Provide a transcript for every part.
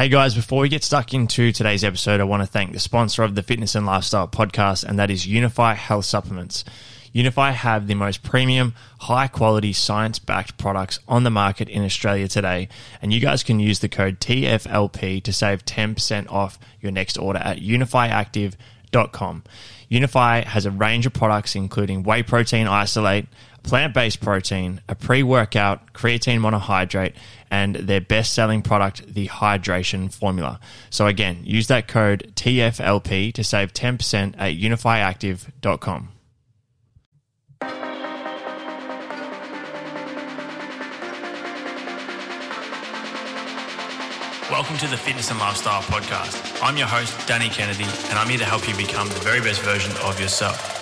Hey guys, before we get stuck into today's episode, I want to thank the sponsor of the Fitness and Lifestyle podcast, and that is Younify Health Supplements. Younify have the most premium, high quality, science backed products on the market in Australia today. And you guys can use the code TFLP to save 10% off your next order at younifyactive.com. Younify has a range of products, including whey protein isolate, plant based protein, a pre workout, creatine monohydrate, and their best selling product, the hydration formula. So, again, use that code TFLP to save 10% at younifyactive.com. Welcome to the Fitness and Lifestyle Podcast. I'm your host, Danny Kennedy, and I'm here to help you become the very best version of yourself.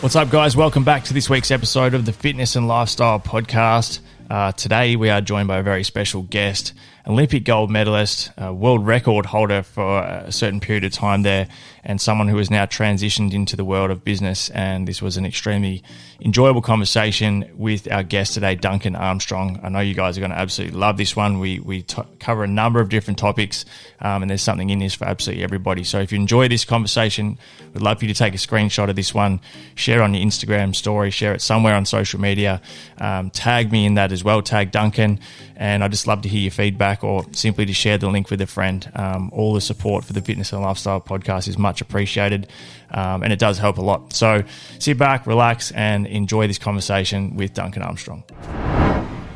What's up, guys? Welcome back to this week's episode of the Fitness and Lifestyle Podcast. Uh, today, we are joined by a very special guest, Olympic gold medalist, world record holder for a certain period of time there, and someone who has now transitioned into the world of business. And this was an extremely enjoyable conversation with our guest today, Duncan Armstrong. I know you guys are going to absolutely love this one. We we t- cover a number of different topics, um, and there's something in this for absolutely everybody. So if you enjoy this conversation, we'd love for you to take a screenshot of this one, share on your Instagram story, share it somewhere on social media, um, tag me in that as well, tag Duncan, and I'd just love to hear your feedback or simply to share the link with a friend. Um, all the support for the Fitness and Lifestyle podcast is much appreciated um, and it does help a lot. So sit back, relax, and enjoy this conversation with Duncan Armstrong.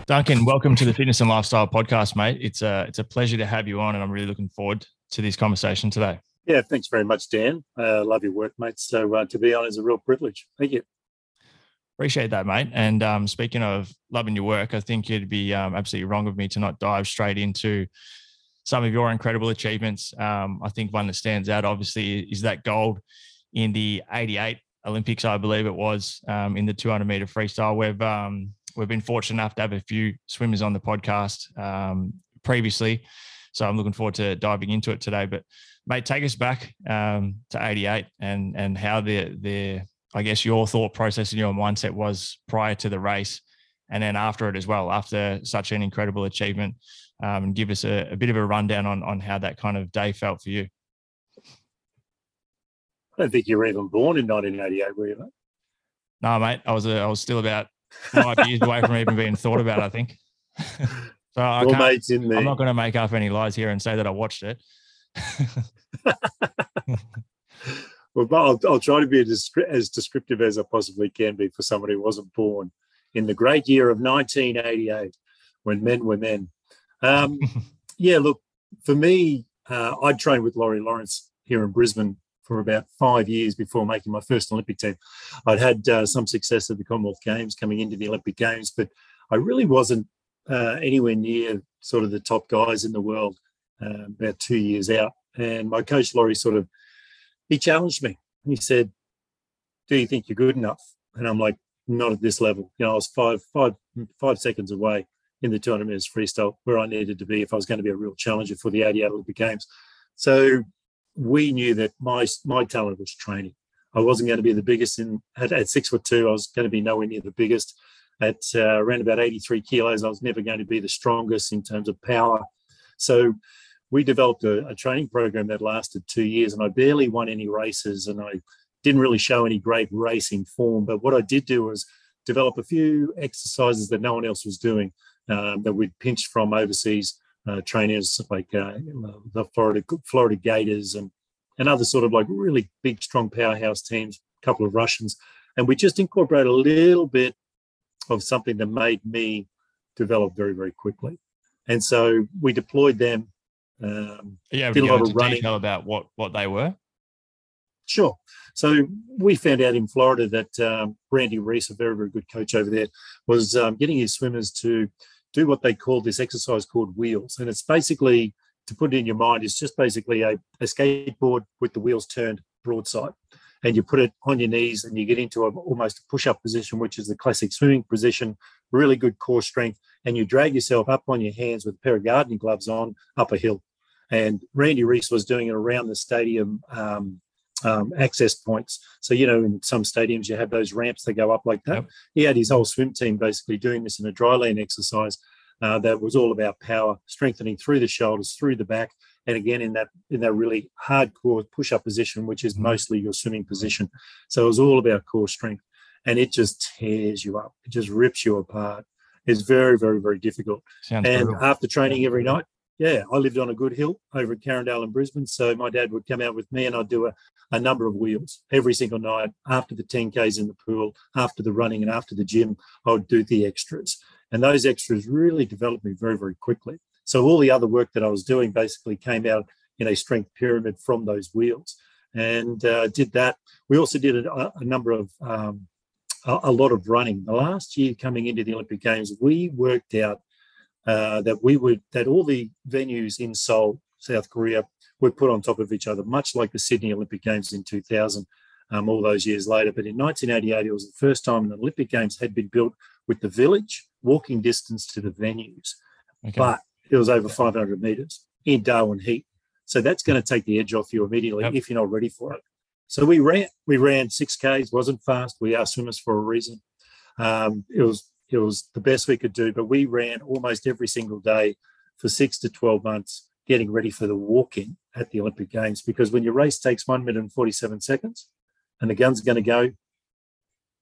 Duncan, welcome to the Fitness and Lifestyle podcast, mate. It's a, it's a pleasure to have you on, and I'm really looking forward to this conversation today. Yeah, thanks very much, Dan. Uh, love your work, mate. So uh, to be on is a real privilege. Thank you. Appreciate that, mate. And um, speaking of loving your work, I think it'd be um, absolutely wrong of me to not dive straight into some of your incredible achievements. Um, I think one that stands out, obviously, is that gold in the 88 Olympics, I believe it was, um, in the 200 meter freestyle. We've, um, we've been fortunate enough to have a few swimmers on the podcast um, previously. So I'm looking forward to diving into it today. But mate, take us back to 88 and, and how the, the, I guess your thought process and your mindset was prior to the race and then after it as well, after such an incredible achievement, um, and give us a, a, bit of a rundown on, on how that kind of day felt for you. I don't think you were even born in 1988, were you? Mate? No, mate. I was a, I was still about five years away from even being thought about. I think. so I well, mates in there. I'm not going to make up any lies here and say that I watched it. well, I'll, I'll, try to be as descriptive as I possibly can be for somebody who wasn't born in the great year of 1988 when men were men. Um, yeah, look, for me, uh, I'd trained with Laurie Lawrence here in Brisbane for about five years before making my first Olympic team. I'd had uh, some success at the Commonwealth Games coming into the Olympic Games, but I really wasn't uh, anywhere near sort of the top guys in the world uh, about two years out. And my coach, Laurie, sort of, he challenged me. He said, do you think you're good enough? And I'm like, not at this level. You know, I was five, five, five seconds away in the 200 meters freestyle where I needed to be if I was going to be a real challenger for the 88 Olympic Games. So we knew that my my talent was training. I wasn't going to be the biggest in at, at six foot two. I was going to be nowhere near the biggest. At uh, around about 83 kilos, I was never going to be the strongest in terms of power. So we developed a, a training program that lasted two years, and I barely won any races, and I didn't really show any great racing form. But what I did do was develop a few exercises that no one else was doing that we'd pinched from overseas uh, trainers like uh, the Florida Florida Gators and and other sort of like really big, strong powerhouse teams. A couple of Russians, and we just incorporate a little bit of something that made me develop very, very quickly. And so we deployed them. Um, yeah, did a lot of running. Detail about what what they were. Sure. So we found out in Florida that um, Randy Reese, a very, very good coach over there, was um, getting his swimmers to do what they call this exercise called wheels. And it's basically, to put it in your mind, it's just basically a, a skateboard with the wheels turned broadside. And you put it on your knees and you get into a, almost a push up position, which is the classic swimming position, really good core strength. And you drag yourself up on your hands with a pair of gardening gloves on up a hill. And Randy Reese was doing it around the stadium um, um, access points. So, you know, in some stadiums, you have those ramps that go up like that. Yep. He had his whole swim team basically doing this in a dry land exercise uh, that was all about power, strengthening through the shoulders, through the back, and again in that in that really hardcore push-up position, which is Mhm. mostly your swimming position. So it was all about core strength, and it just tears you up. It just rips you apart. It's very, very, very difficult. Sounds And brutal. after training every night, yeah, I lived on a good hill over at Carindale in Brisbane. So my dad would come out with me and I'd do a, a number of wheels every single night after the 10Ks in the pool, after the running, and after the gym. I would do the extras. And those extras really developed me very, very quickly. So all the other work that I was doing basically came out in a strength pyramid from those wheels and uh, did that. We also did a, a number of um, a, a lot of running. The last year coming into the Olympic Games, we worked out uh, that we would that all the venues in Seoul, South Korea, were put on top of each other, much like the Sydney Olympic Games in 2000. Um, all those years later, but in 1988, it was the first time the Olympic Games had been built with the village walking distance to the venues, Okay. but it was over 500 meters in Darwin heat. So that's going to take the edge off you immediately Yep. if you're not ready for it. So we ran, we ran six Ks, wasn't fast. We are swimmers for a reason. Um, it was it was the best we could do, but we ran almost every single day for six to 12 months, getting ready for the walk-in at the Olympic Games. Because when your race takes one minute and 47 seconds, and the gun's going to go,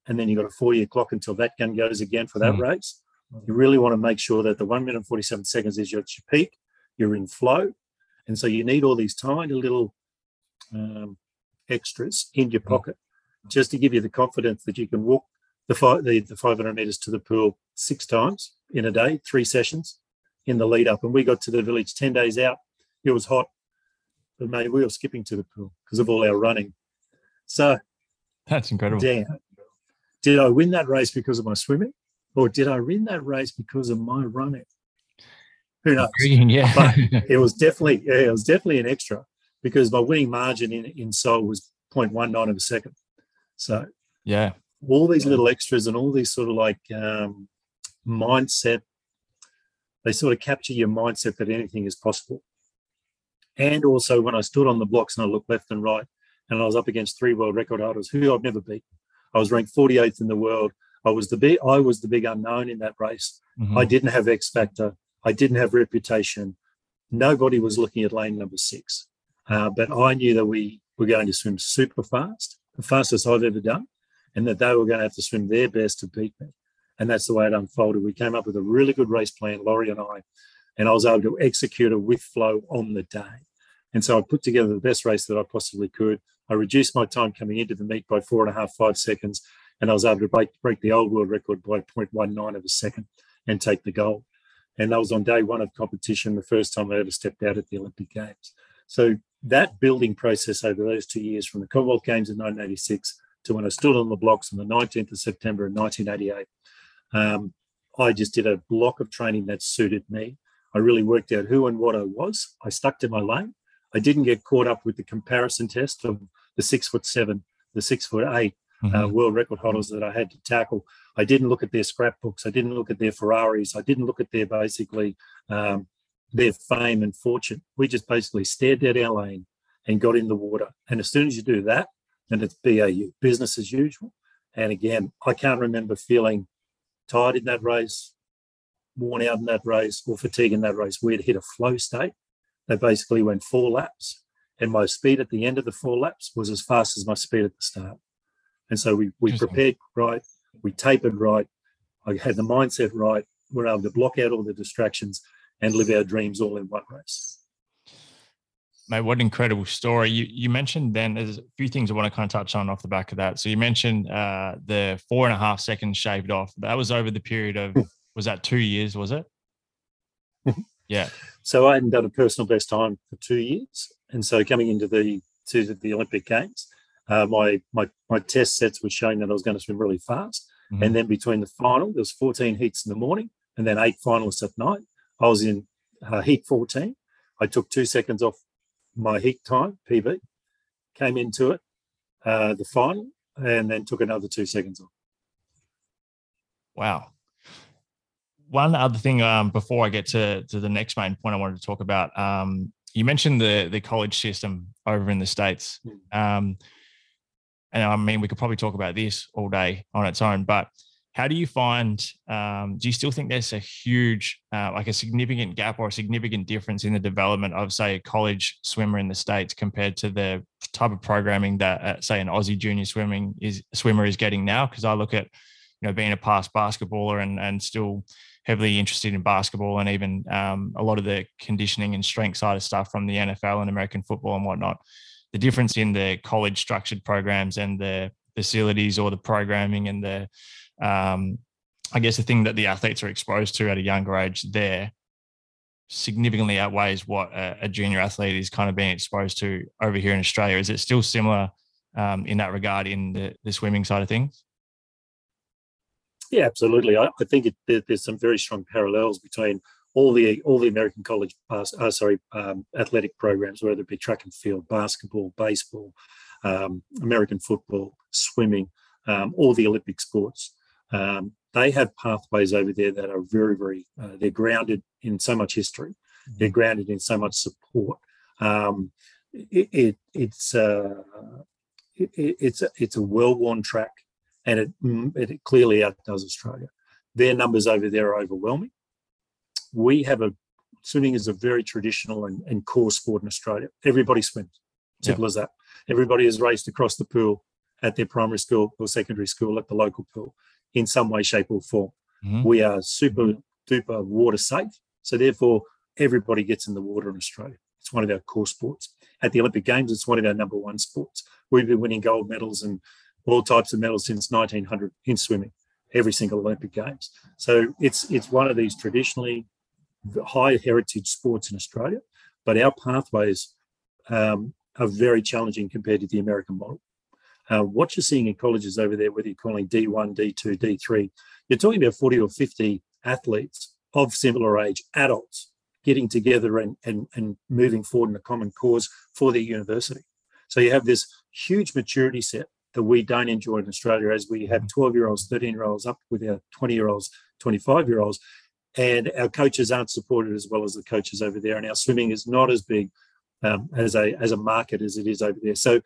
and then you've got a four-year clock until that gun goes again for that Hmm. race. You really want to make sure that the one minute and 47 seconds is your, peak, you're in flow. And so you need all these tiny little um, extras in your Hmm. pocket just to give you the confidence that you can walk the, five, the, the 500 meters to the pool six times in a day, three sessions in the lead up. And we got to the village 10 days out. It was hot, but mate, we were skipping to the pool because of all our running. So, That's incredible. damn, did I win that race because of my swimming or did I win that race because of my running? Who knows? Intriguing, yeah. But it was definitely yeah, it was definitely an extra because my winning margin in in Seoul was 0.19 of a second. So yeah. All these little extras and all these sort of like um, mindset, they sort of capture your mindset that anything is possible. And also when I stood on the blocks and I looked left and right, and I was up against three world record holders who I've never beaten. I was ranked 48th in the world. I was the big I was the big unknown in that race. Mhm. I didn't have X factor. I didn't have reputation. Nobody was looking at lane number six. Uh, but I knew that we were going to swim super fast, the fastest I've ever done, and that they were going to have to swim their best to beat me. And that's the way it unfolded. We came up with a really good race plan, Laurie and I, and I was able to execute it with flow on the day. And so I put together the best race that I possibly could. I reduced my time coming into the meet by four and a half, five seconds, and I was able to break, break the old world record by 0.19 of a second and take the gold. And that was on day one of competition, the first time I ever stepped out at the Olympic Games. So that building process over those two years, from the Commonwealth Games in 1986 to when I stood on the blocks on the 19th of September in 1988, um, I just did a block of training that suited me. I really worked out who and what I was. I stuck to my lane. I didn't get caught up with the comparison test of the six foot seven, the six foot eight, uh, Mhm. world record holders that I had to tackle. I didn't look at their scrapbooks. I didn't look at their Ferraris. I didn't look at their basically um, their fame and fortune. We just basically stared down our lane and got in the water. And as soon as you do that, then it's BAU, business as usual. And again, I can't remember feeling tired in that race, worn out in that race, or fatigued in that race. We'd hit a flow state They basically went four laps. And my speed at the end of the four laps was as fast as my speed at the start. And so we, we prepared right, we tapered right, I had the mindset right, we're able to block out all the distractions and live our dreams all in one race. Mate, what an incredible story. You you mentioned then there's a few things I want to kind of touch on off the back of that. So you mentioned uh, the four and a half seconds shaved off. That was over the period of was that two years, was it? yeah. So I hadn't done a personal best time for two years, and so coming into the to the Olympic Games, uh, my my my test sets were showing that I was going to swim really fast. Mhm. And then between the final, there was 14 heats in the morning, and then eight finalists at night. I was in uh, heat 14. I took two seconds off my heat time PB, came into it, uh, the final, and then took another two seconds off. Wow. One other thing um, before I get to, to the next main point I wanted to talk about, um, you mentioned the the college system over in the states, Hmm. um, and I mean we could probably talk about this all day on its own. But how do you find? Um, do you still think there's a huge, uh, like a significant gap or a significant difference in the development of, say, a college swimmer in the states compared to the type of programming that, uh, say, an Aussie junior swimming is swimmer is getting now? Because I look at, you know, being a past basketballer and and still heavily interested in basketball and even um, a lot of the conditioning and strength side of stuff from the NFL and American football and whatnot. The difference in the college structured programs and the facilities or the programming and the, um, I guess, the thing that the athletes are exposed to at a younger age there significantly outweighs what a, a junior athlete is kind of being exposed to over here in Australia. Is it still similar um, in that regard in the, the swimming side of things? Yeah, absolutely. I, I think it, there, there's some very strong parallels between all the all the American college, uh, sorry, um, athletic programs, whether it be track and field, basketball, baseball, um, American football, swimming, um, all the Olympic sports. Um, they have pathways over there that are very, very. Uh, they're grounded in so much history. They're grounded in so much support. Um, it, it, it's uh, it, it's a, it's a well-worn track and it, mm, it clearly outdoes Australia. Their numbers over there are overwhelming. We have a swimming is a very traditional and, and core sport in Australia. Everybody swims, simple as that. Everybody has raced across the pool at their primary school or secondary school at the local pool in some way, shape, or form. Mhm. We are super duper water safe, so therefore everybody gets in the water in Australia. It's one of our core sports. At the Olympic Games, it's one of our number one sports. We've been winning gold medals and all types of medals since 1900 in swimming, every single Olympic Games. So it's it's one of these traditionally high heritage sports in Australia, but our pathways um, are very challenging compared to the American model. Uh, what you're seeing in colleges over there, whether you're calling D1, D2, D3, you're talking about 40 or 50 athletes of similar age, adults, getting together and, and, and moving forward in a common cause for their university. So you have this huge maturity set that we don't enjoy in Australia as we have 12 year olds, 13 year olds up with our 20 year olds, 25 year olds. And our coaches aren't supported as well as the coaches over there. And our swimming is not as big um, as a as a market as it is over there. So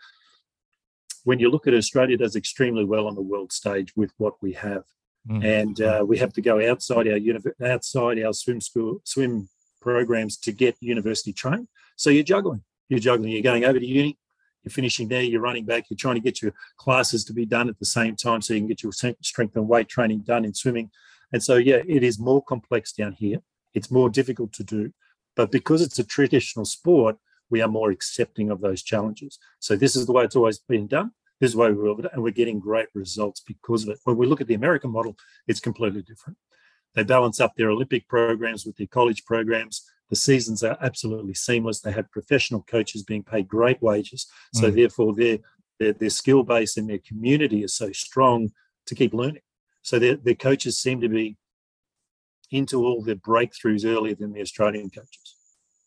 when you look at Australia, it does extremely well on the world stage with what we have, Mm. and uh, we have to go outside our uni- outside our swim school swim programs to get university trained. So you're juggling, you're juggling. You're going over to uni, you're finishing there, you're running back, you're trying to get your classes to be done at the same time so you can get your strength and weight training done in swimming. And so yeah, it is more complex down here. It's more difficult to do, but because it's a traditional sport, we are more accepting of those challenges. So this is the way it's always been done. This is the way we will, and we're getting great results because of it. When we look at the American model, it's completely different. They balance up their Olympic programs with their college programs. The seasons are absolutely seamless. They have professional coaches being paid great wages. So Mm. therefore, their, their their skill base and their community is so strong to keep learning. So their, their coaches seem to be into all their breakthroughs earlier than the Australian coaches,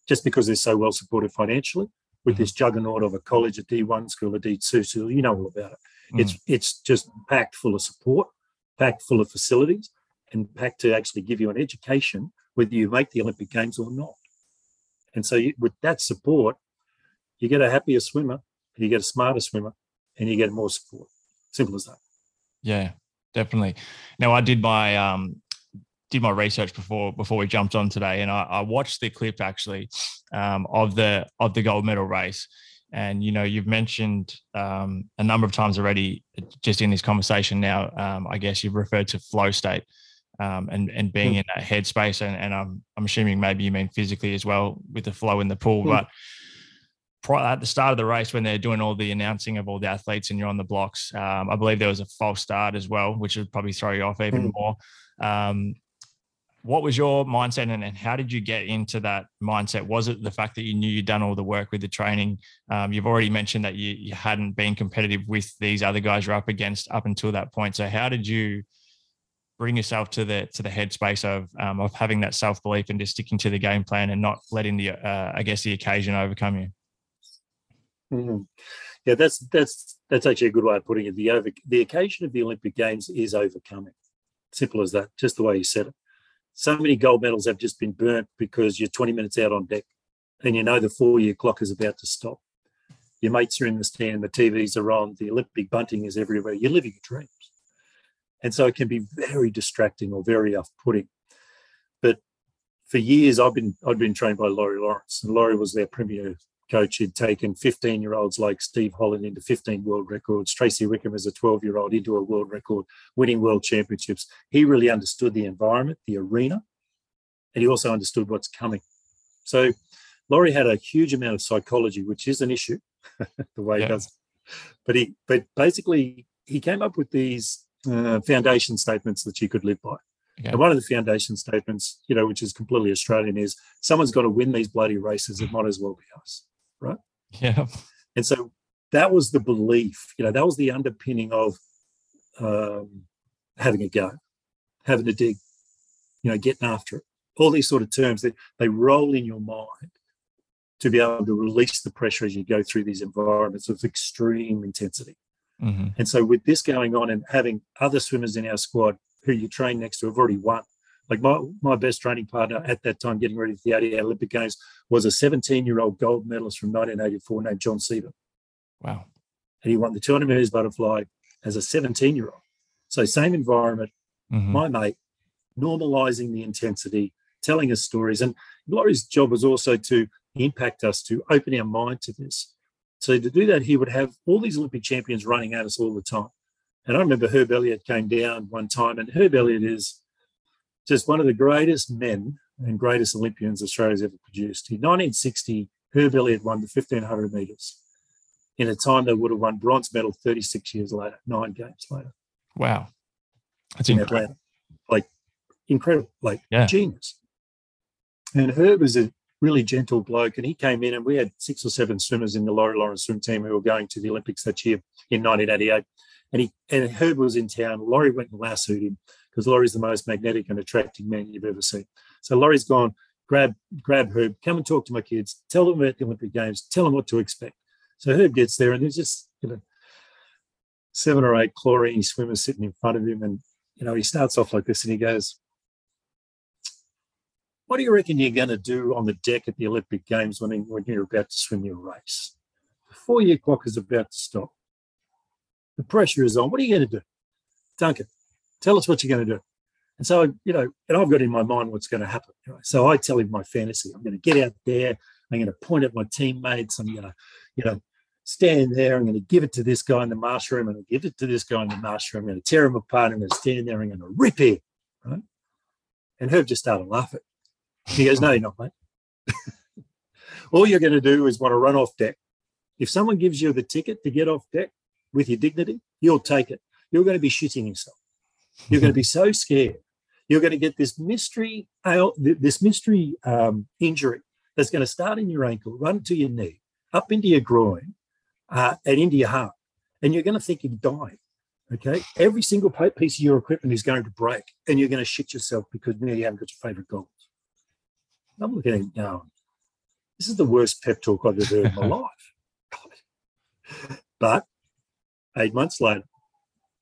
just because they're so well supported financially with Mhm. this juggernaut of a college, a D1 school, a D2 school. You know all about it. It's it's just packed full of support, packed full of facilities, and packed to actually give you an education whether you make the Olympic Games or not. And so you, with that support, you get a happier swimmer, you get a smarter swimmer, and you get more support. Simple as that. Yeah, definitely. Now I did my um did my research before before we jumped on today, and I, I watched the clip actually um, of the of the gold medal race. And you know, you've mentioned um, a number of times already, just in this conversation now. Um, I guess you've referred to flow state um, and and being Mm. in that headspace, and, and I'm I'm assuming maybe you mean physically as well with the flow in the pool, Mm. but at the start of the race when they're doing all the announcing of all the athletes and you're on the blocks, um, I believe there was a false start as well, which would probably throw you off even Mm. more. Um, what was your mindset and, and how did you get into that mindset? Was it the fact that you knew you'd done all the work with the training? Um, you've already mentioned that you, you hadn't been competitive with these other guys you're up against up until that point. So how did you bring yourself to the to the headspace of um, of having that self belief and just sticking to the game plan and not letting the uh, I guess the occasion overcome you? Mhm. Yeah, that's that's that's actually a good way of putting it. The over the occasion of the Olympic Games is overcoming. Simple as that. Just the way you said it. So many gold medals have just been burnt because you're 20 minutes out on deck. and you know the four year clock is about to stop. Your mates are in the stand, the TVs are on, the Olympic bunting is everywhere. You're living your dreams. And so it can be very distracting or very off putting. But for years, I've been I've been trained by Laurie Lawrence, and Laurie was their premier coach. He'd taken 15 year olds like Steve Holland into 15 world records, Tracey Wickham as a 12 year old into a world record, winning world championships. He really understood the environment, the arena, and he also understood what's coming. So Laurie had a huge amount of psychology, which is an issue, the way yeah. he does. But he, but basically, he came up with these uh, foundation statements that you could live by. Okay. And one of the foundation statements, you know, which is completely Australian, is someone's got to win these bloody races. It might as well be us, right? Yeah. And so that was the belief, you know, that was the underpinning of um, having a go, having a dig, you know, getting after it. All these sort of terms that they roll in your mind to be able to release the pressure as you go through these environments of extreme intensity. Mm-hmm. And so, with this going on and having other swimmers in our squad who you train next to have already won, like my, my best training partner at that time, getting ready for the 88 Olympic Games, was a 17 year old gold medalist from 1984 named Jon Sieben. Wow. And he won the 200 meters butterfly as a 17 year old. So, same environment, mm-hmm. my mate, normalizing the intensity, telling us stories. And Laurie's job was also to impact us to open our mind to this. So to do that, he would have all these Olympic champions running at us all the time. And I remember Herb Elliott came down one time, and Herb Elliott is just one of the greatest men and greatest Olympians Australia's ever produced. In 1960, Herb Elliott won the 1500 metres in a time that would have won bronze medal 36 years later, nine games later. Wow. That's incredible. Like, incredible, like yeah. genius. And Herb is a really gentle bloke. And he came in, and we had six or seven swimmers in the Laurie Lawrence swim team who were going to the Olympics that year in 1988. And he and Herb was in town. Laurie went and lassoed him because Laurie's the most magnetic and attracting man you've ever seen. So Laurie's gone, grab grab Herb, come and talk to my kids, tell them about the Olympic Games, tell them what to expect. So Herb gets there, and there's just you know seven or eight chlorine swimmers sitting in front of him, and you know he starts off like this, and he goes, what do you reckon you're going to do on the deck at the Olympic Games when, when you're about to swim your race? The four year clock is about to stop. The pressure is on. What are you going to do? Duncan, tell us what you're going to do. And so, you know, and I've got in my mind what's going to happen. So I tell him my fantasy. I'm going to get out there. I'm going to point at my teammates. I'm going to, you know, stand there. I'm going to give it to this guy in the master room. I'm going to give it to this guy in the master room. I'm going to tear him apart. I'm going to stand there. I'm going to rip him. Right? And Herb just started laughing. He goes, No, you're not, mate. All you're going to do is want to run off deck. If someone gives you the ticket to get off deck with your dignity, you'll take it. You're going to be shitting yourself. You're going to be so scared. You're going to get this mystery, this mystery um, injury that's going to start in your ankle, run to your knee, up into your groin, uh, and into your heart, and you're going to think you're dying. Okay, every single piece of your equipment is going to break, and you're going to shit yourself because now you haven't got your favorite goal. I'm looking at it going, this is the worst pep talk I've ever heard in my life. but eight months later,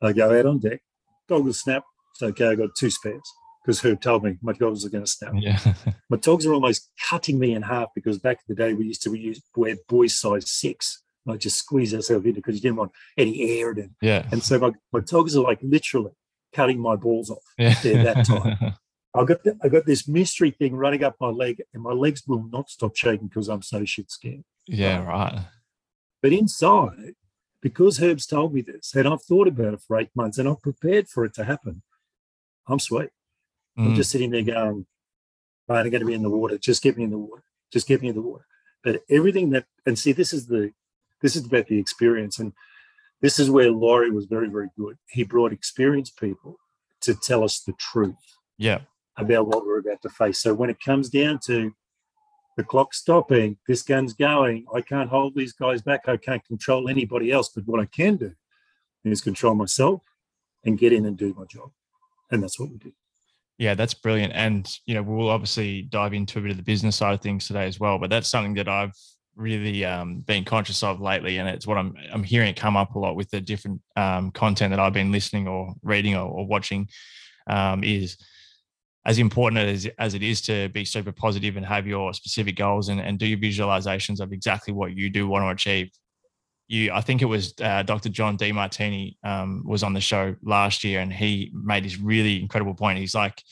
I go out on deck, goggles snap. It's okay, I got two spares because Herb told me my goggles are going to snap. Yeah. my togs are almost cutting me in half because back in the day we used to use, wear boys size six. I just squeeze ourselves in because you didn't want any air in. it. Yeah. And so my, my togs are like literally cutting my balls off yeah. there that time. I got the, I got this mystery thing running up my leg, and my legs will not stop shaking because I'm so shit scared. Yeah, right. But inside, because Herb's told me this, and I've thought about it for eight months, and I'm prepared for it to happen. I'm sweet. Mm. I'm just sitting there going, right, I'm going to be in the water. Just get me in the water. Just get me in the water. But everything that, and see, this is the, this is about the experience, and this is where Laurie was very, very good. He brought experienced people to tell us the truth. Yeah about what we're about to face. So when it comes down to the clock stopping, this gun's going, I can't hold these guys back. I can't control anybody else. But what I can do is control myself and get in and do my job. And that's what we do. Yeah, that's brilliant. And, you know, we'll obviously dive into a bit of the business side of things today as well. But that's something that I've really um, been conscious of lately. And it's what I'm, I'm hearing it come up a lot with the different um, content that I've been listening or reading or, or watching um, is – as important as, as it is to be super positive and have your specific goals and, and do your visualizations of exactly what you do want to achieve. You, I think it was uh, Dr. John Demartini um, was on the show last year, and he made this really incredible point. He's like,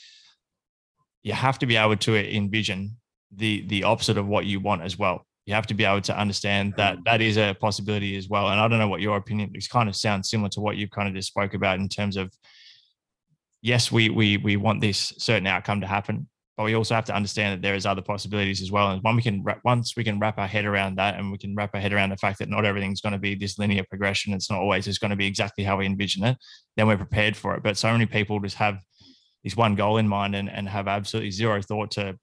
you have to be able to envision the the opposite of what you want as well. You have to be able to understand that that is a possibility as well. And I don't know what your opinion. It kind of sounds similar to what you've kind of just spoke about in terms of yes, we we we want this certain outcome to happen, but we also have to understand that there is other possibilities as well. And one we can once we can wrap our head around that, and we can wrap our head around the fact that not everything's going to be this linear progression. It's not always going to be exactly how we envision it. Then we're prepared for it. But so many people just have this one goal in mind and, and have absolutely zero thought to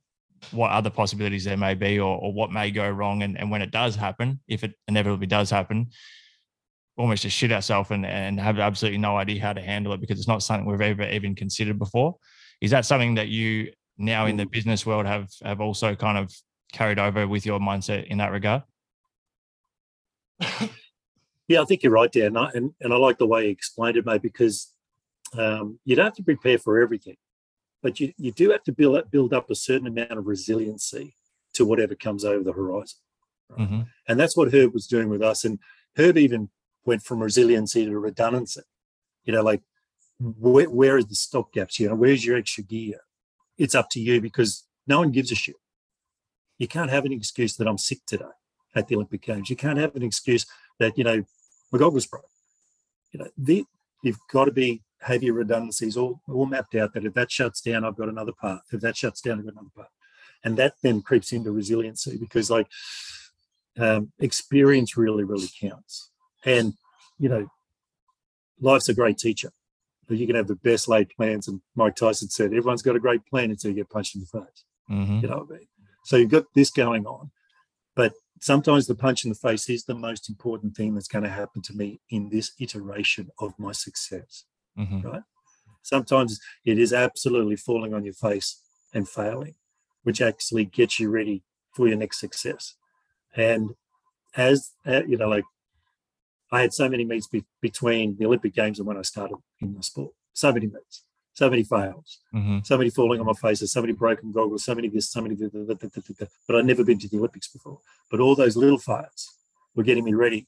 what other possibilities there may be or, or what may go wrong. And, and when it does happen, if it inevitably does happen, almost just shit ourselves and, and have absolutely no idea how to handle it because it's not something we've ever even considered before. Is that something that you now in the mm. business world have have also kind of carried over with your mindset in that regard? Yeah, I think you're right, Dan, and and I like the way you explained it, mate, because um, you don't have to prepare for everything, but you you do have to build up, build up a certain amount of resiliency to whatever comes over the horizon, right? mm-hmm. and that's what Herb was doing with us. And Herb even went from resiliency to redundancy. You know, like where, where are the stop gaps? You know, where's your extra gear? It's up to you because no one gives a shit. You can't have an excuse that I'm sick today at the Olympic Games. You can't have an excuse that, you know, my goggles broke. You know, the, you've got to be have your redundancies all, all mapped out that if that shuts down, I've got another part. If that shuts down, I've got another part. And that then creeps into resiliency because like um, experience really, really counts. And, you know, life's a great teacher. You can have the best laid plans. And Mike Tyson said, everyone's got a great plan until you get punched in the face. Mm-hmm. You know what I mean? So you've got this going on. But sometimes the punch in the face is the most important thing that's going to happen to me in this iteration of my success. Mm-hmm. Right? Sometimes it is absolutely falling on your face and failing, which actually gets you ready for your next success. And as uh, you know, like I had so many meets be- between the Olympic Games and when I started in the sport. So many meets, so many fails, mm-hmm. so many falling on my faces, so many broken goggles, so many this, so many. but I'd never been to the Olympics before. But all those little fails were getting me ready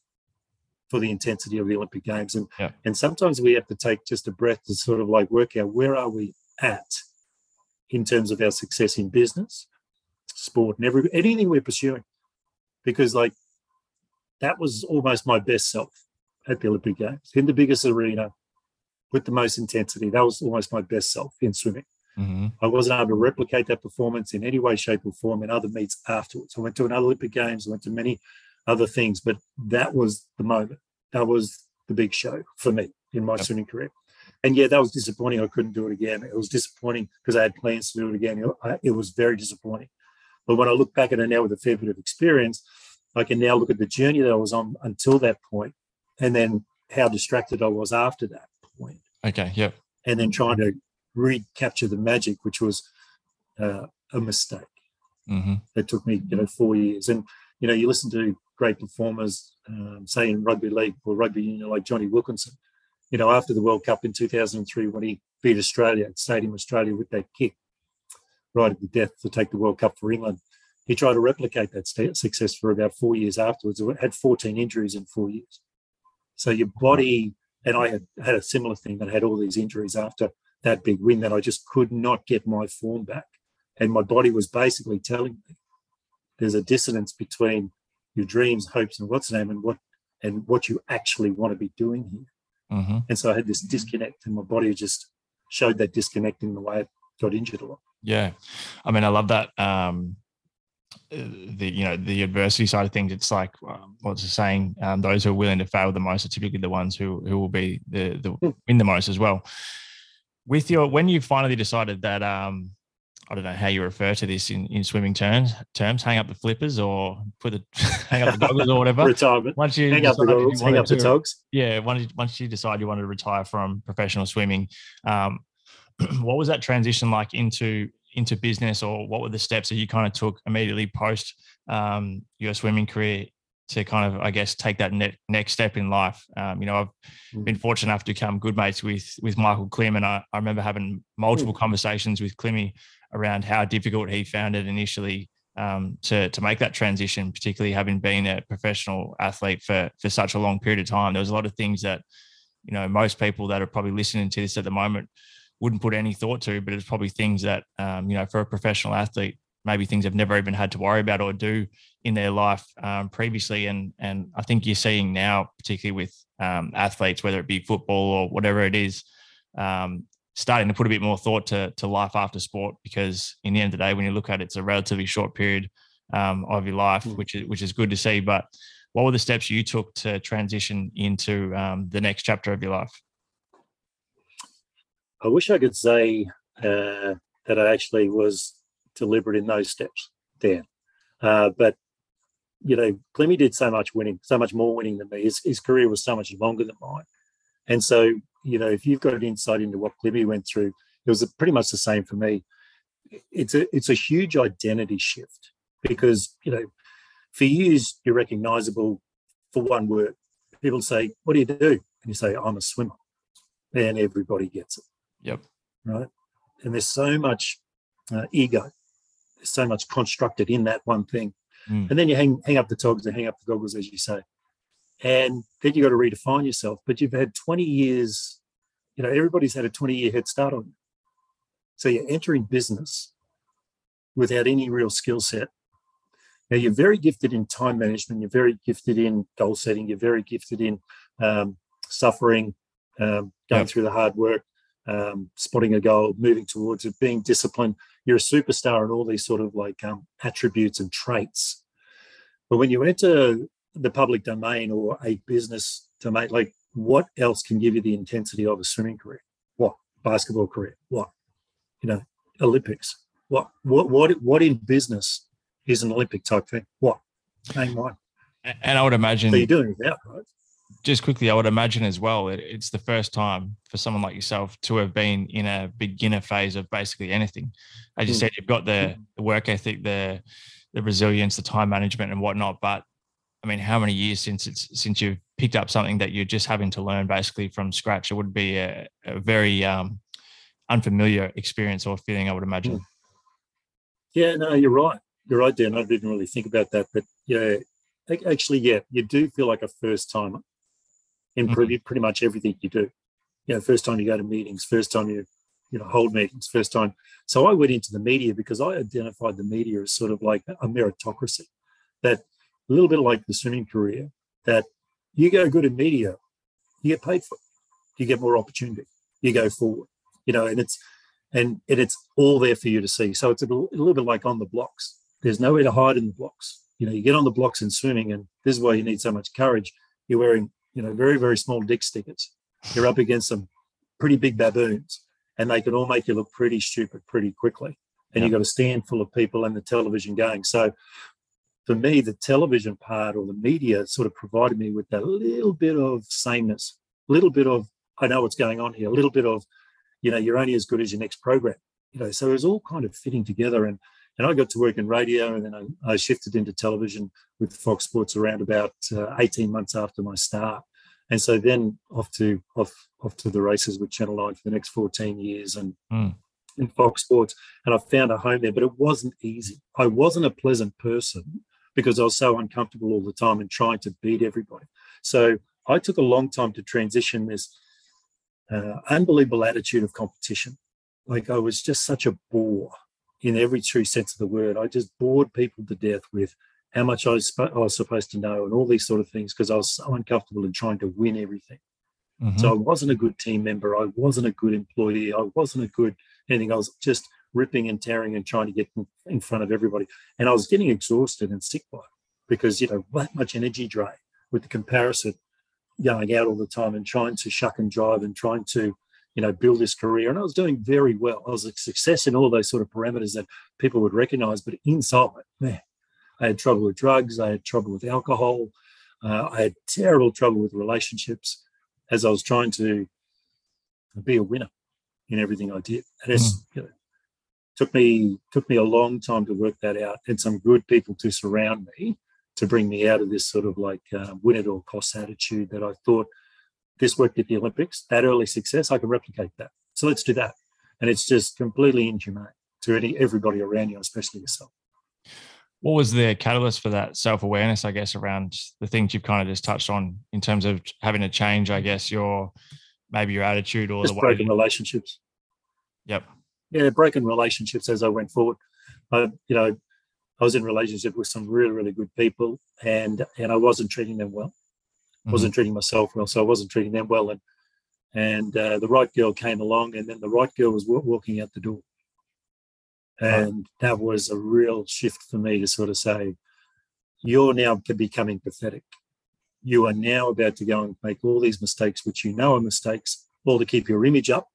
for the intensity of the Olympic Games. And yeah. and sometimes we have to take just a breath to sort of like work out where are we at in terms of our success in business, sport, and every anything we're pursuing. Because like that was almost my best self at the Olympic Games in the biggest arena with the most intensity. That was almost my best self in swimming. Mm-hmm. I wasn't able to replicate that performance in any way, shape, or form in other meets afterwards. I went to another Olympic Games, I went to many other things, but that was the moment. That was the big show for me in my yep. swimming career. And yeah, that was disappointing. I couldn't do it again. It was disappointing because I had plans to do it again. It was very disappointing. But when I look back at it now with a fair bit of experience, I can now look at the journey that I was on until that point, and then how distracted I was after that point. Okay. Yep. And then trying to recapture the magic, which was uh, a mistake. Mm-hmm. It took me, you know, four years. And you know, you listen to great performers, um, say in rugby league or rugby union, like Jonny Wilkinson. You know, after the World Cup in 2003, when he beat Australia at Stadium Australia with that kick right at the death to take the World Cup for England, he tried to replicate that success for about four years afterwards. Had 14 injuries in four years. So your body, and I had had a similar thing that I had all these injuries after that big win that I just could not get my form back. And my body was basically telling me there's a dissonance between your dreams, hopes, and what's name and what and what you actually want to be doing here. Mm-hmm. And so I had this disconnect, and my body just showed that disconnect in the way I got injured a lot. Yeah, I mean, I love that. Um, the you know the adversity side of things it's like um, what's the saying? Um, those who are willing to fail the most are typically the ones who who will be the the hmm. win the most as well. With your when you finally decided that um I don't know how you refer to this in, in swimming terms terms hang up the flippers or put the hang up the goggles or whatever retirement. once you hang up the goggles hang up to, the togs. Yeah once, once you decide you wanted to retire from professional swimming um what was that transition like into into business or what were the steps that you kind of took immediately post um, your swimming career to kind of, I guess, take that ne- next step in life. Um, you know, I've mm. been fortunate enough to become good mates with with Michael Klim, and I, I remember having multiple mm. conversations with Klimmy around how difficult he found it initially um, to to make that transition, particularly having been a professional athlete for for such a long period of time. There was a lot of things that you know most people that are probably listening to this at the moment wouldn't put any thought to, but it's probably things that um, you know for a professional athlete maybe things they've never even had to worry about or do in their life um, previously. And and I think you're seeing now, particularly with um, athletes, whether it be football or whatever it is, um, starting to put a bit more thought to to life after sport. Because in the end of the day, when you look at it, it's a relatively short period um, of your life, mm. which is which is good to see. But what were the steps you took to transition into um, the next chapter of your life? I wish I could say uh, that I actually was deliberate in those steps there. Uh, but you know, Klimmy did so much winning, so much more winning than me. His, his career was so much longer than mine. And so, you know, if you've got an insight into what Klimmy went through, it was pretty much the same for me. It's a it's a huge identity shift because you know, for years you're recognizable for one word. People say, "What do you do?" And you say, "I'm a swimmer," and everybody gets it. Yep. Right. And there's so much uh, ego, there's so much constructed in that one thing Mm. And then you hang hang up the togs and hang up the goggles, as you say. And then you got to redefine yourself. But you've had 20 years, you know, everybody's had a 20 year head start on you. So you're entering business without any real skill set. Now you're very gifted in time management. You're very gifted in goal setting. You're very gifted in um, suffering, um, going through the hard work, um, spotting a goal, moving towards it, being disciplined. You're a superstar in all these sort of like um, attributes and traits. But when you enter the public domain or a business domain, like what else can give you the intensity of a swimming career? What basketball career? What you know, Olympics? What what what what in business is an Olympic type thing? What name one? And I would imagine so you're doing without, right? Just quickly, I would imagine as well, it, it's the first time for someone like yourself to have been in a beginner phase of basically anything. As you mm. said, you've got the, hmm. the work ethic, the the resilience, the time management, and whatnot. But I mean, how many years since it's since you've picked up something that you're just having to learn basically from scratch? It would be a, a very um, unfamiliar experience or feeling, I would imagine. Hmm. Yeah, no, you're right. You're right, Dan. I didn't really think about that, but yeah, actually, yeah, you do feel like a first timer in mm-hmm. pretty, pretty much everything you do. You know, first time you go to meetings, first time you, you know, hold meetings, first time. So I went into the media because I identified the media as sort of like a meritocracy, that a little bit like the swimming career, that you go good in media, you get paid for it. You get more opportunity. You go forward. You know, and it's and, and it's all there for you to see. So it's a, a little bit like on the blocks. There's nowhere to hide in the blocks. You know, you get on the blocks in swimming, and this is why you need so much courage. You're wearing you know, very, very small dick stickers. You're up against some pretty big baboons, and they can all make you look pretty stupid pretty quickly. And you've got a stand full of people and the television going. So for me, the television part or the media sort of provided me with that little bit of sameness, a little bit of, I know what's going on here, a little bit of, you know, you're only as good as your next program. You know, so it was all kind of fitting together. And and I got to work in radio, and then I, I shifted into television with Fox Sports around about uh, 18 months after my start. And so then off to off off to the races with Channel 9 for the next 14 years and mm. in Fox Sports. And I found a home there, but it wasn't easy. I wasn't a pleasant person because I was so uncomfortable all the time and trying to beat everybody. So I took a long time to transition this uh, unbelievable attitude of competition. Like I was just such a bore in every true sense of the word. I just bored people to death with how much I was, sp- I was supposed to know and all these sort of things because I was so uncomfortable in trying to win everything. Mm-hmm. So I wasn't a good team member. I wasn't a good employee. I wasn't a good anything. I was just ripping and tearing and trying to get in front of everybody. And I was getting exhausted and sick by it because, you know, that much energy drain with the comparison going out all the time and trying to shuck and drive and trying to you know, build this career. And I was doing very well. I was a success in all those sort of parameters that people would recognize. But inside, man, I had trouble with drugs. I had trouble with alcohol. Uh, I had terrible trouble with relationships as I was trying to be a winner in everything I did. And it's, mm. you know, took me took me a long time to work that out and some good people to surround me to bring me out of this sort of like uh, win at all costs attitude that I thought this worked at the Olympics, that early success, I can replicate that. So let's do that. And it's just completely inhumane to any, everybody around you, especially yourself. What was the catalyst for that self awareness, I guess, around the things you've kind of just touched on in terms of having to change, I guess, your maybe your attitude or just the way broken relationships. Yep. Yeah, broken relationships as I went forward. I, you know, I was in relationship with some really, really good people, and and I wasn't treating them well. Mm-hmm. Wasn't treating myself well, so I wasn't treating them well. And and uh, the right girl came along, and then the right girl was walking out the door. And that was a real shift for me to sort of say, you're now becoming pathetic. You are now about to go and make all these mistakes, which you know are mistakes, all to keep your image up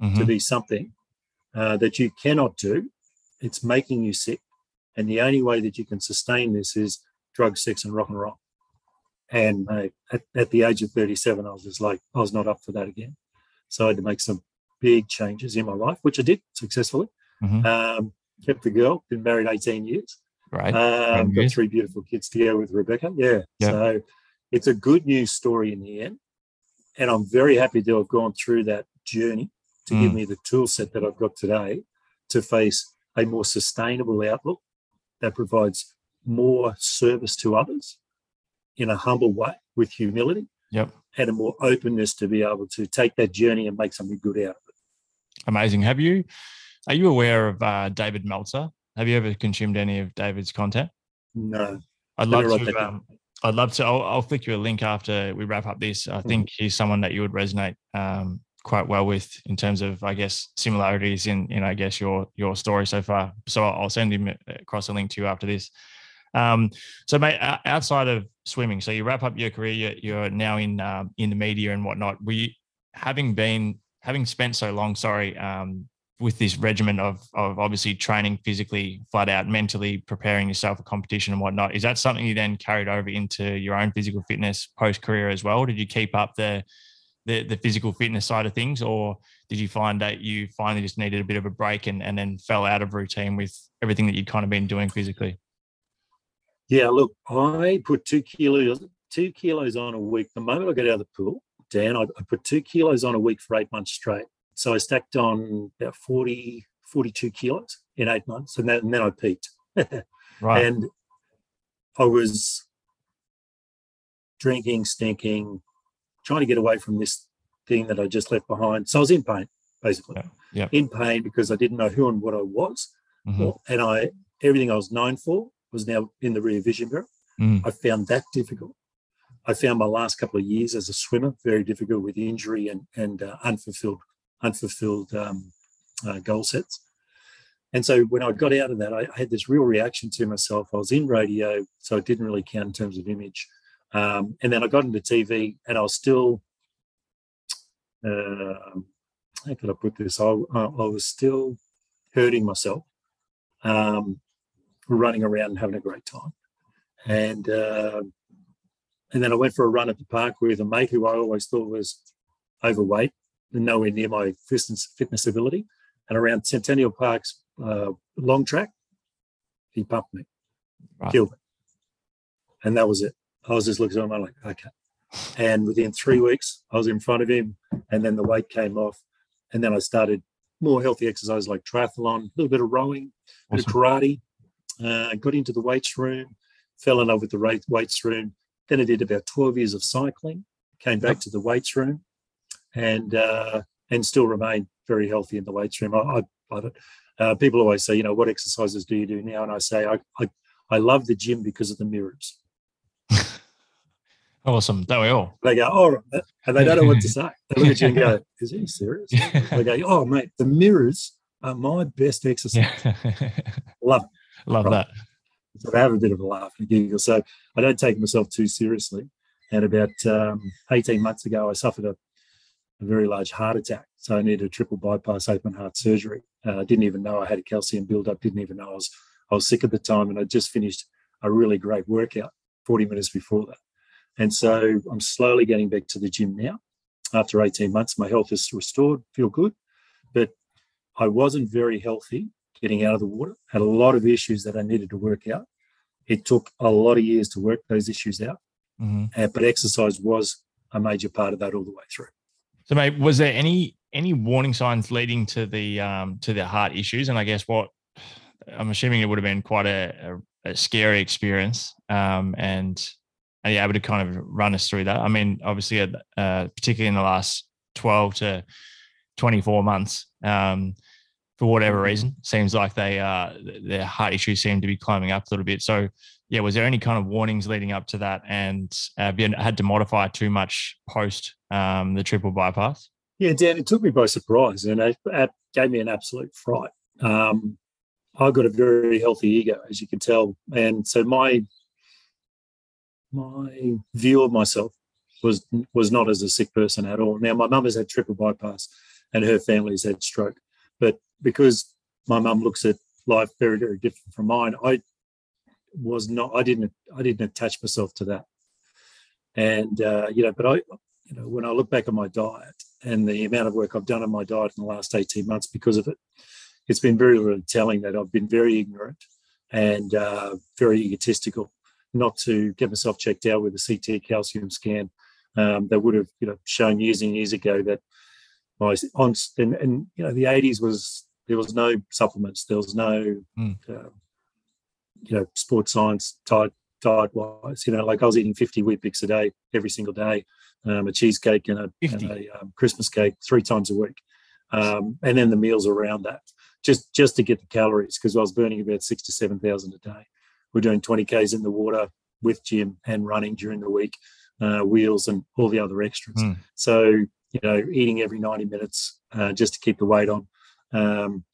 mm-hmm. to be something uh, that you cannot do. It's making you sick. And the only way that you can sustain this is Drug, sex, and rock and roll. And mate, at, at the age of 37, I was just like, I was not up for that again. So I had to make some big changes in my life, which I did successfully. Mm-hmm. Um, kept the girl, been married 18 years. Right. Um, got three beautiful kids together with Rebecca. Yeah. Yep. So it's a good news story in the end. And I'm very happy to have gone through that journey to mm. give me the tool set that I've got today to face a more sustainable outlook that provides more service to others in a humble way with humility yep. and a more openness to be able to take that journey and make something good out of it. Amazing. Have you are you aware of uh, David Meltzer? Have you ever consumed any of David's content? No. I'd love to. Um, I'd love to. I'll, I'll, flick you a link after we wrap up this. I mm-hmm. think he's someone that you would resonate um, quite well with in terms of, I guess, similarities in, in I guess your your story so far. So I'll send him across a link to you after this. Um, so, mate, outside of swimming, so you wrap up your career, you're, you're now in um, in the media and whatnot. You having been having spent so long? Sorry, um, with this regimen of of obviously training physically, flat out, mentally preparing yourself for competition and whatnot. Is that something you then carried over into your own physical fitness post career as well? Did you keep up the, the the physical fitness side of things, or did you find that you finally just needed a bit of a break and, and then fell out of routine with everything that you'd kind of been doing physically? Yeah, look, I put two kilos two kilos on a week. The moment I got out of the pool, Dan, I, I put two kilos on a week for eight months straight. So I stacked on about 40, 42 kilos in eight months, and then, and then I peaked. right. And I was drinking, stinking, trying to get away from this thing that I just left behind. So I was in pain, basically. Yeah. yeah. In pain because I didn't know who and what I was. Mm-hmm. And I everything I was known for was now in the rear vision mirror. Mm. I found that difficult. I found my last couple of years as a swimmer very difficult with injury and, and uh, unfulfilled unfulfilled um, uh, goal sets. And so when I got out of that, I, I, had this real reaction to myself. I was in radio, so it didn't really count in terms of image. Um, and then I got into TV, and I was still, uh, how could I put this? I, I was still hurting myself, um, running around and having a great time. And uh, and then I went for a run at the park with a mate who I always thought was overweight and nowhere near my fitness, fitness ability. And around Centennial Park's uh, long track, he pumped me, right. killed me. And that was it. I was just looking at him, I'm like, okay. And within three weeks, I was in front of him, and then the weight came off. And then I started more healthy exercise like triathlon, a little bit of rowing, a bit of karate. Uh, got into the weights room, fell in love with the weights room. Then I did about 12 years of cycling, came back to the weights room, and uh, and still remain very healthy in the weights room. I, I love it. Uh, people always say, you know, what exercises do you do now? And I say, I, I, I love the gym because of the mirrors. awesome. Don't we all? They go, oh, and they don't know what to say. They look at you and go, is he serious? they go, oh, mate, the mirrors are my best exercise. love it. Love right? that. So I have a bit of a laugh and a giggle. So I don't take myself too seriously. And about um, 18 months ago, I suffered a a very large heart attack. So I needed a triple bypass open heart surgery. Uh, I didn't even know I had a calcium buildup. Didn't even know I was I was sick at the time, and I just finished a really great workout 40 minutes before that. And so I'm slowly getting back to the gym now. After 18 months, my health is restored, feel good, but I wasn't very healthy getting out of the water. Had a lot of issues that I needed to work out. it took a lot of years to work those issues out. Mm-hmm. Uh, but exercise was a major part of that all the way through. So, mate, was there any any warning signs leading to the um, to the heart issues? And I guess what I'm assuming it would have been quite a, a, a scary experience. Um, and are you able to kind of run us through that? I mean, obviously, uh, particularly in the last 12 to 24 months, um, for whatever Mm-hmm. reason, seems like they uh, their heart issues seem to be climbing up a little bit. So, yeah, was there any kind of warnings leading up to that? And have you had to modify too much post um, the triple bypass? Yeah, Dan, it took me by surprise and it, it gave me an absolute fright. Um, I've got a very healthy ego, as you can tell, and so my my view of myself was was not as a sick person at all. Now, my mum has had triple bypass, and her family's had stroke, but because my mum looks at life very very different from mine, I was not. I didn't. I didn't attach myself to that, and uh, you know, but I, you know, when I look back at my diet and the amount of work I've done on my diet in the last 18 months because of it, it's been very, really telling that I've been very ignorant and uh, very egotistical not to get myself checked out with a CT calcium scan um, that would have, you know, shown years and years ago that my on and, and you know the 80s was there was no supplements, there was no, Mm. uh, you know, sports science diet diet wise. You know, like I was eating 50 Weet-Bix a day every single day um, a cheesecake and a, and a um, Christmas cake three times a week, um, and then the meals around that, just just to get the calories because I was burning about six to seven thousand a day. We're doing twenty k's in the water with gym and running during the week, uh, wheels and all the other extras. Mm. So you know, eating every ninety minutes uh, just to keep the weight on. Um,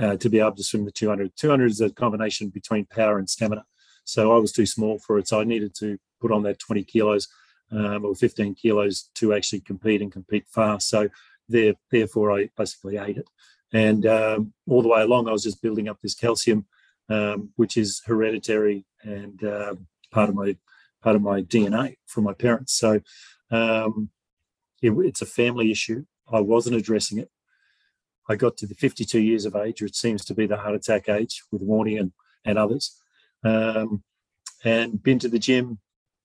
uh, to be able to swim the 200. 200 is a combination between power and stamina. So I was too small for it. So I needed to put on that 20 kilos um, or 15 kilos to actually compete and compete fast. So there, therefore, I basically ate it. And um, all the way along, I was just building up this calcium, um, which is hereditary and um part of my part of my DNA from my parents. So um, it, it's a family issue. I wasn't addressing it. I got to the 52 years of age, which seems to be the heart attack age with Warnie and, and others, um, and been to the gym,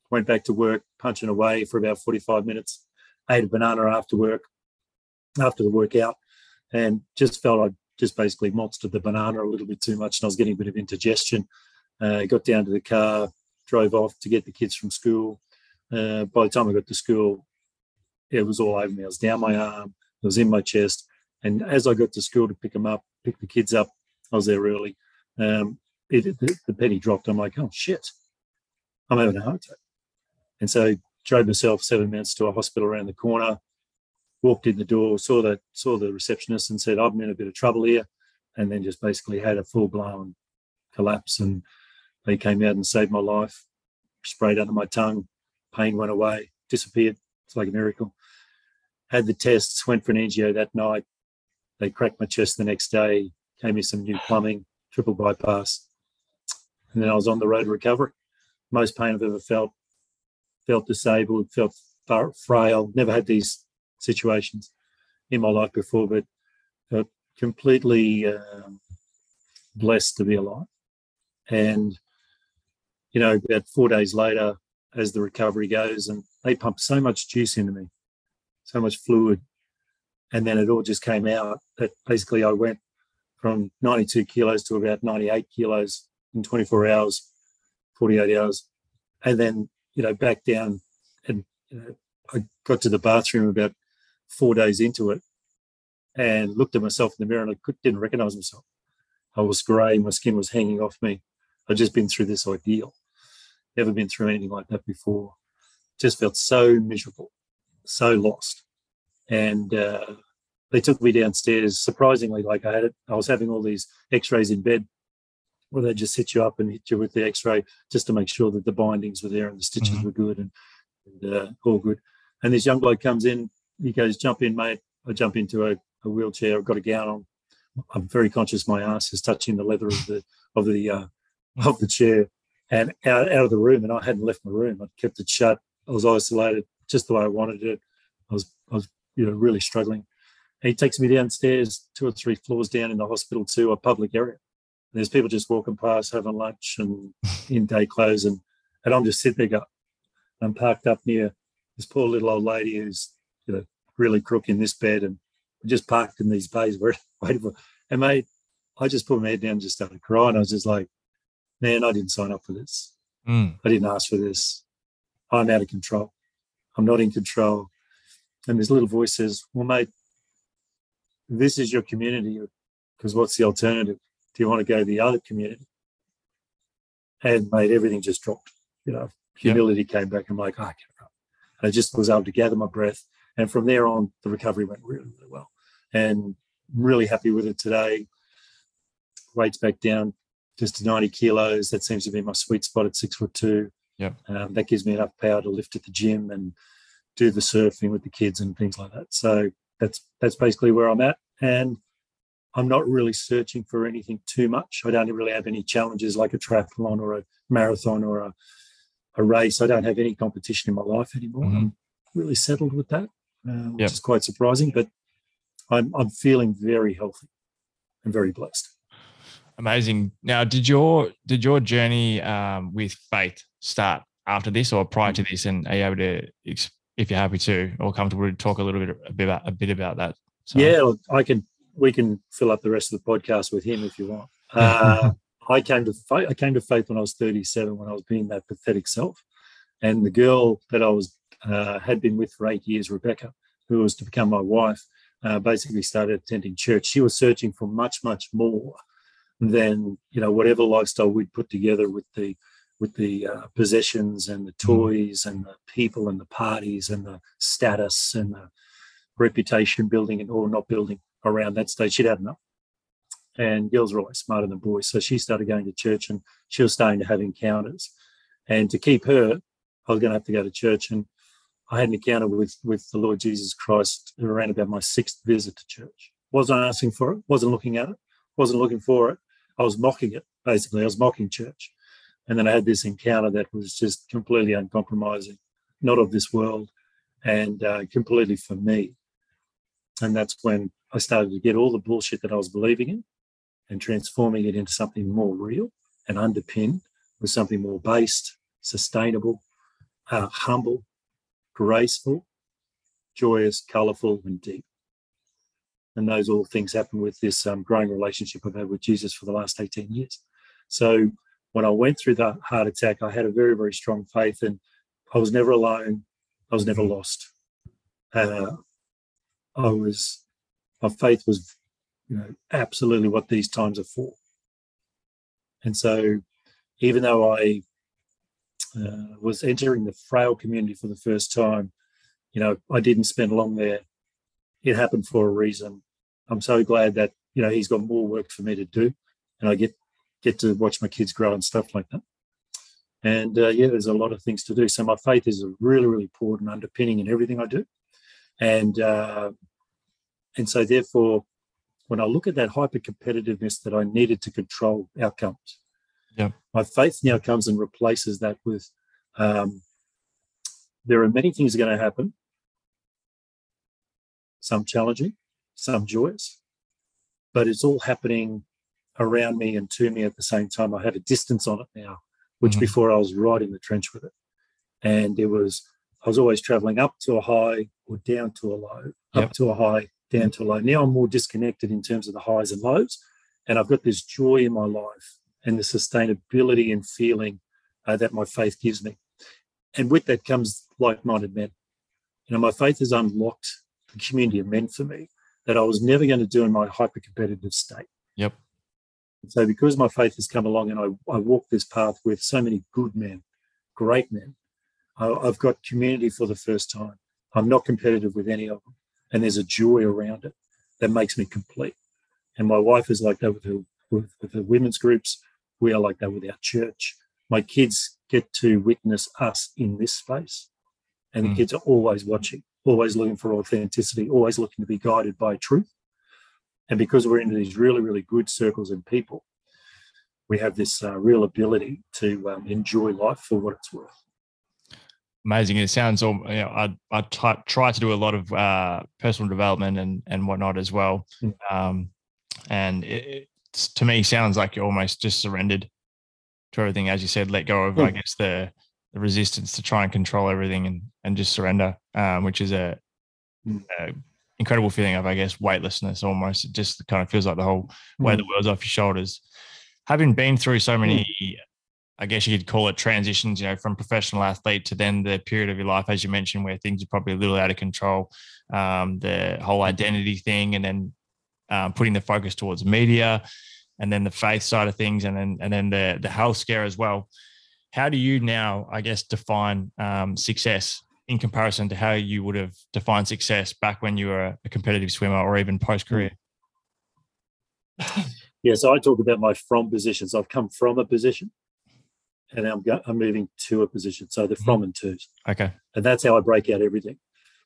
went back to work, punching away for about 45 minutes, ate a banana after work, after the workout, and just felt I just basically monstered the banana a little bit too much, and I was getting a bit of indigestion. Uh, got down to the car, drove off to get the kids from school. Uh, by the time I got to school, it was all over me. I was down my arm, it was in my chest, and as I got to school to pick them up, pick the kids up, I was there early. Um, it, the, the penny dropped. I'm like, oh shit, I'm having a heart attack. And so drove myself seven minutes to a hospital around the corner, walked in the door, saw the saw the receptionist and said, I'm in a bit of trouble here. And then just basically had a full blown collapse. And they came out and saved my life, sprayed under my tongue, pain went away, disappeared. It's like a miracle. Had the tests, went for an angio that night. They cracked my chest the next day, gave me some new plumbing, triple bypass. And then I was on the road to recovery. Most pain I've ever felt. Felt disabled, felt frail. Never had these situations in my life before, but completely um, blessed to be alive. And, you know, about four days later, as the recovery goes, and they pump so much juice into me, so much fluid. And then it all just came out that basically I went from 92 kilos to about 98 kilos in 24 hours, 48 hours. And then, you know, back down. And I got to the bathroom about four days into it and looked at myself in the mirror and I could, didn't recognize myself. I was grey, my skin was hanging off me. I'd just been through this ordeal. Never been through anything like that before. Just felt so miserable, so lost. And uh, they took me downstairs. Surprisingly, like I had it, I was having all these X-rays in bed, where they just hit you up and hit you with the X-ray just to make sure that the bindings were there and the stitches Mhm. were good and, and uh, all good. And this young bloke comes in. He goes, "Jump in, mate." I jump into a, a wheelchair. I've got a gown on. I'm very conscious my ass is touching the leather of the of the uh, of the chair and out, out of the room. And I hadn't left my room. I kept it shut. I was isolated just the way I wanted it. I was I was you know really struggling. And he takes me downstairs, two or three floors down in the hospital to a public area. there's people just walking past having lunch and in day clothes, and and I'm just sitting there, I'm parked up near this poor little old lady who's you know really crook in this bed, and just parked in these bays waiting for. And mate, I just put my head down and just started crying. I was just like, man, I didn't sign up for this. Mm. I didn't ask for this. I'm out of control. I'm not in control. And this little voice says, well, mate, this is your community because what's the alternative? Do you want to go to the other community? And mate, everything just dropped. You know, humility yep. came back. I'm like, oh, I can't. I just was able to gather my breath. And from there on, the recovery went really, really well. And I'm really happy with it today. Weight's back down just to 90 kilos. That seems to be my sweet spot at six foot two. Yep. Um, that gives me enough power to lift at the gym and do the surfing with the kids and things like that. So that's that's basically where I'm at. And I'm not really searching for anything too much. I don't really have any challenges like a triathlon or a marathon or a, a race. I don't have any competition in my life anymore. Mm-hmm. I'm really settled with that, uh, which yep. is quite surprising. But I'm, I'm feeling very healthy and very blessed. Amazing. Now, did your did your journey um, with faith start after this or prior to this? And are you able to, if you're happy to or comfortable to talk a little bit a bit about a bit about that? So. Yeah, I can. We can fill up the rest of the podcast with him if you want. Uh, I came to faith. I came to faith when I was 37, when I was being that pathetic self, and the girl that I was uh, had been with for eight years, Rebecca, who was to become my wife, uh, basically started attending church. She was searching for much, much more than you know whatever lifestyle we'd put together with the with the uh, possessions and the mm. toys and the people and the parties and the status and the reputation building and or not building around that stage. She'd had enough. And girls are always smarter than boys. So she started going to church and she was starting to have encounters. And to keep her, I was going to have to go to church. And I had an encounter with, with the Lord Jesus Christ around about my sixth visit to church. Wasn't asking for it, wasn't looking at it, wasn't looking for it. I was mocking it, basically. I was mocking church. And then I had this encounter that was just completely uncompromising, not of this world, and uh, completely for me. And that's when I started to get all the bullshit that I was believing in and transforming it into something more real and underpinned with something more based, sustainable, uh, humble, graceful, joyous, colourful, and deep. And those all things happen with this um, growing relationship I've had with Jesus for the last 18 years. So when I went through that heart attack, I had a very, very strong faith and I was never alone. I was never mm-hmm. lost. Uh, I was, my faith was, you know, absolutely what these times are for. And so, even though I uh, was entering the frail community for the first time, you know, I didn't spend long there. It happened for a reason. I'm so glad that you know he's got more work for me to do, and I get get to watch my kids grow and stuff like that. And uh, yeah, there's a lot of things to do. So my faith is a really, really important underpinning in everything I do. And uh, and so therefore, when I look at that hyper competitiveness that I needed to control outcomes, yeah. my faith now comes and replaces that with um, there are many things going to happen, some challenging, some joyous, but it's all happening around me and to me at the same time. I have a distance on it now, which mm-hmm. before I was right in the trench with it. And it was, I was always traveling up to a high or down to a low, yep. up to a high, down to a low. Now I'm more disconnected in terms of the highs and lows. And I've got this joy in my life and the sustainability and feeling uh, that my faith gives me. And with that comes like minded men. You know, my faith has unlocked the community of men for me that I was never going to do in my hyper competitive state. Yep. So, because my faith has come along and I, I walk this path with so many good men, great men, I, I've got community for the first time. I'm not competitive with any of them. And there's a joy around it that makes me complete. And my wife is like that with her, with, with her women's groups. We are like that with our church. My kids get to witness us in this space. And mm. the kids are always watching, always looking for authenticity, always looking to be guided by truth. And because we're in these really, really good circles and people, we have this uh, real ability to um, enjoy life for what it's worth. Amazing. It sounds all, you know, I, I t- try to do a lot of uh, personal development and, and whatnot as well. Mm. Um, and it, to me sounds like you're almost just surrendered to everything, as you said, let go of, mm. I hmm. guess, the the resistance to try and control everything and and just surrender, um, which is a, mm. a, incredible feeling of, I guess, weightlessness almost. It just kind of feels like the whole mm. weight of the world's off your shoulders. Having been through so many, hmm. I guess you could call it transitions, you know, from professional athlete to then the period of your life, as you mentioned, where things are probably a little out of control, um, the whole hmm. identity thing, and then um, putting the focus towards media and then the faith side of things, and then and then the the health scare as well. How do you now, I guess, define um, success in comparison to how you would have defined success back when you were a competitive swimmer or even post career? Yeah, so I talk about my from positions. I've come from a position, and I'm go- I'm moving to a position. So the from mm-hmm. and twos. Okay. And that's how I break out everything.